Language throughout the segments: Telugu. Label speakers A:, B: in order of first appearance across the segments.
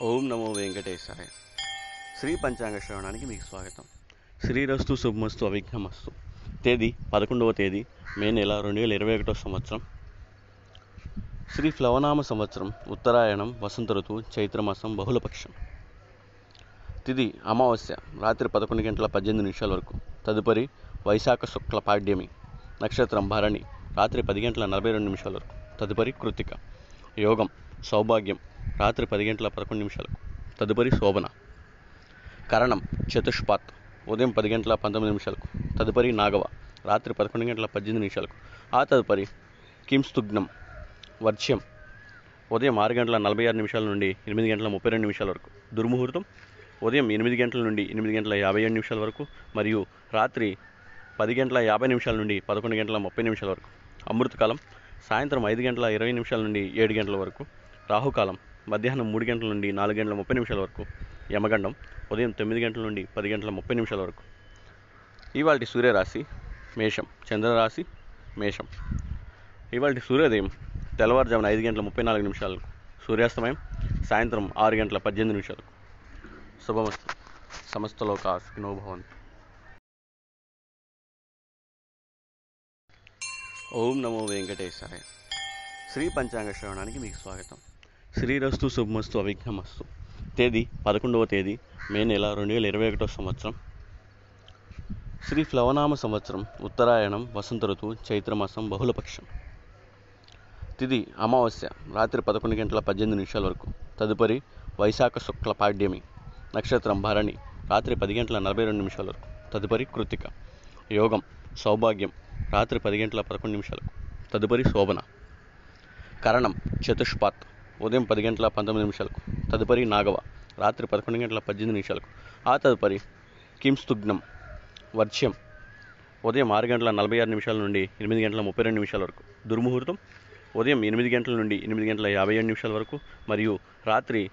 A: ఓం నమో వెంకటేశాయ. శ్రీ పంచాంగ శ్రవణానికి మీకు స్వాగతం. శ్రీరస్తు శుభమస్తు అవిఘ్నమస్తు. తేదీ పదకొండవ తేదీ మే నెల రెండు వేల ఇరవై ఒకటో సంవత్సరం. శ్రీ ప్లవనామ సంవత్సరం ఉత్తరాయణం వసంత ఋతువు చైత్రమాసం బహుళపక్షం. తిది అమావాస్య రాత్రి పదకొండు గంటల పద్దెనిమిది నిమిషాల వరకు. తదుపరి వైశాఖ శుక్ల పాడ్యమి నక్షత్రం భరణి రాత్రి పది గంటల నలభై రెండు నిమిషాల వరకు. తదుపరి కృతిక యోగం. సౌభాగ్యం. రాత్రి పది గంటల పదకొండు నిమిషాలకు. తదుపరి శోభన. కరణం చతుష్పాత్. ఉదయం పది గంటల పంతొమ్మిది నిమిషాలకు. తదుపరి నాగవ. రాత్రి పదకొండు గంటల పద్దెనిమిది నిమిషాలకు. ఆ తదుపరి కింస్తుగ్నం వర్ష్యం ఉదయం ఆరు గంటల నలభై ఆరు నిమిషాల నుండి ఎనిమిది గంటల ముప్పై రెండు నిమిషాల వరకు. దుర్ముహూర్తం. ఉదయం ఎనిమిది గంటల నుండి ఎనిమిది గంటల యాభై ఏడు నిమిషాల వరకు మరియు రాత్రి పది గంటల యాభై నిమిషాల నుండి పదకొండు గంటల ముప్పై నిమిషాల వరకు. అమృతకాలం. సాయంత్రం ఐదు గంటల ఇరవై నిమిషాల నుండి ఏడు గంటల వరకు. రాహుకాలం మధ్యాహ్నం మూడు గంటల నుండి నాలుగు గంటల ముప్పై నిమిషాల వరకు యమగండం ఉదయం తొమ్మిది గంటల నుండి పది గంటల ముప్పై నిమిషాల వరకు. ఇవాళ సూర్యరాశి మేషం చంద్రరాశి మేషం. ఇవాళ సూర్యోదయం తెల్లవారుజామున ఐదు గంటల ముప్పై నాలుగు నిమిషాలకు సూర్యాస్తమయం సాయంత్రం ఆరు గంటల పద్దెనిమిది నిమిషాలకు. శుభమస్తు. సమస్తలోకా సుఖినో ఓం నమో వెంకటేశాయ. శ్రీ పంచాంగ శ్రవణానికి మీకు స్వాగతం. శ్రీరస్తు శుభమస్తు అవిఘ్నమస్తు. తేదీ పదకొండవ తేదీ మే నెల రెండు వేల ఇరవై ఒకటో సంవత్సరం. శ్రీ ప్లవనామ సంవత్సరం ఉత్తరాయణం వసంత ఋతువు చైత్రమాసం బహుళపక్షం. తిది అమావాస్య రాత్రి పదకొండు గంటల పద్దెనిమిది నిమిషాల వరకు. తదుపరి వైశాఖ శుక్ల పాడ్యమి నక్షత్రం భరణి రాత్రి పది గంటల నలభై రెండు నిమిషాల వరకు. తదుపరి కృతిక యోగం సౌభాగ్యం రాత్రి పది గంటల పదకొండు నిమిషాలకు. తదుపరి శోభన. కరణం చతుష్పాత్. ఉదయం పది గంటల పంతొమ్మిది నిమిషాలకు. తదుపరి నాగవ. రాత్రి పదకొండు గంటల పద్దెనిమిది నిమిషాలకు. ఆ తదుపరి కింస్తుగ్నం వర్ష్యం ఉదయం ఆరు గంటల నలభై ఆరు నిమిషాల నుండి ఎనిమిది గంటల ముప్పై రెండు నిమిషాల వరకు. దుర్ముహూర్తం. ఉదయం ఎనిమిది గంటల నుండి ఎనిమిది గంటల యాభై ఏడు నిమిషాల వరకు మరియు రాత్రి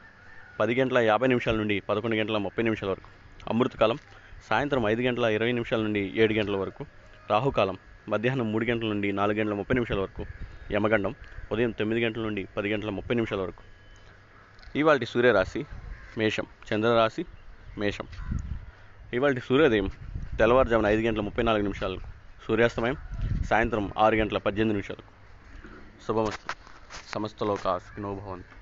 A: పది గంటల యాభై నిమిషాల నుండి పదకొండు గంటల ముప్పై నిమిషాల వరకు. అమృతకాలం. సాయంత్రం ఐదు గంటల ఇరవై నిమిషాల నుండి ఏడు గంటల వరకు. రాహుకాలం. మధ్యాహ్నం మూడు గంటల నుండి నాలుగు గంటల ముప్పై నిమిషాల వరకు యమగండం ఉదయం తొమ్మిది గంటల నుండి పది గంటల ముప్పై నిమిషాల వరకు. ఇవాళ సూర్యరాశి మేషం చంద్రరాశి మేషం. ఇవాళ సూర్యోదయం తెల్లవారుజామున ఐదు గంటల ముప్పై నాలుగు నిమిషాలకు సూర్యాస్తమయం సాయంత్రం ఆరు గంటల పద్దెనిమిది నిమిషాలకు. శుభమస్తు. సమస్తలోకా సుఖినో భవంతు.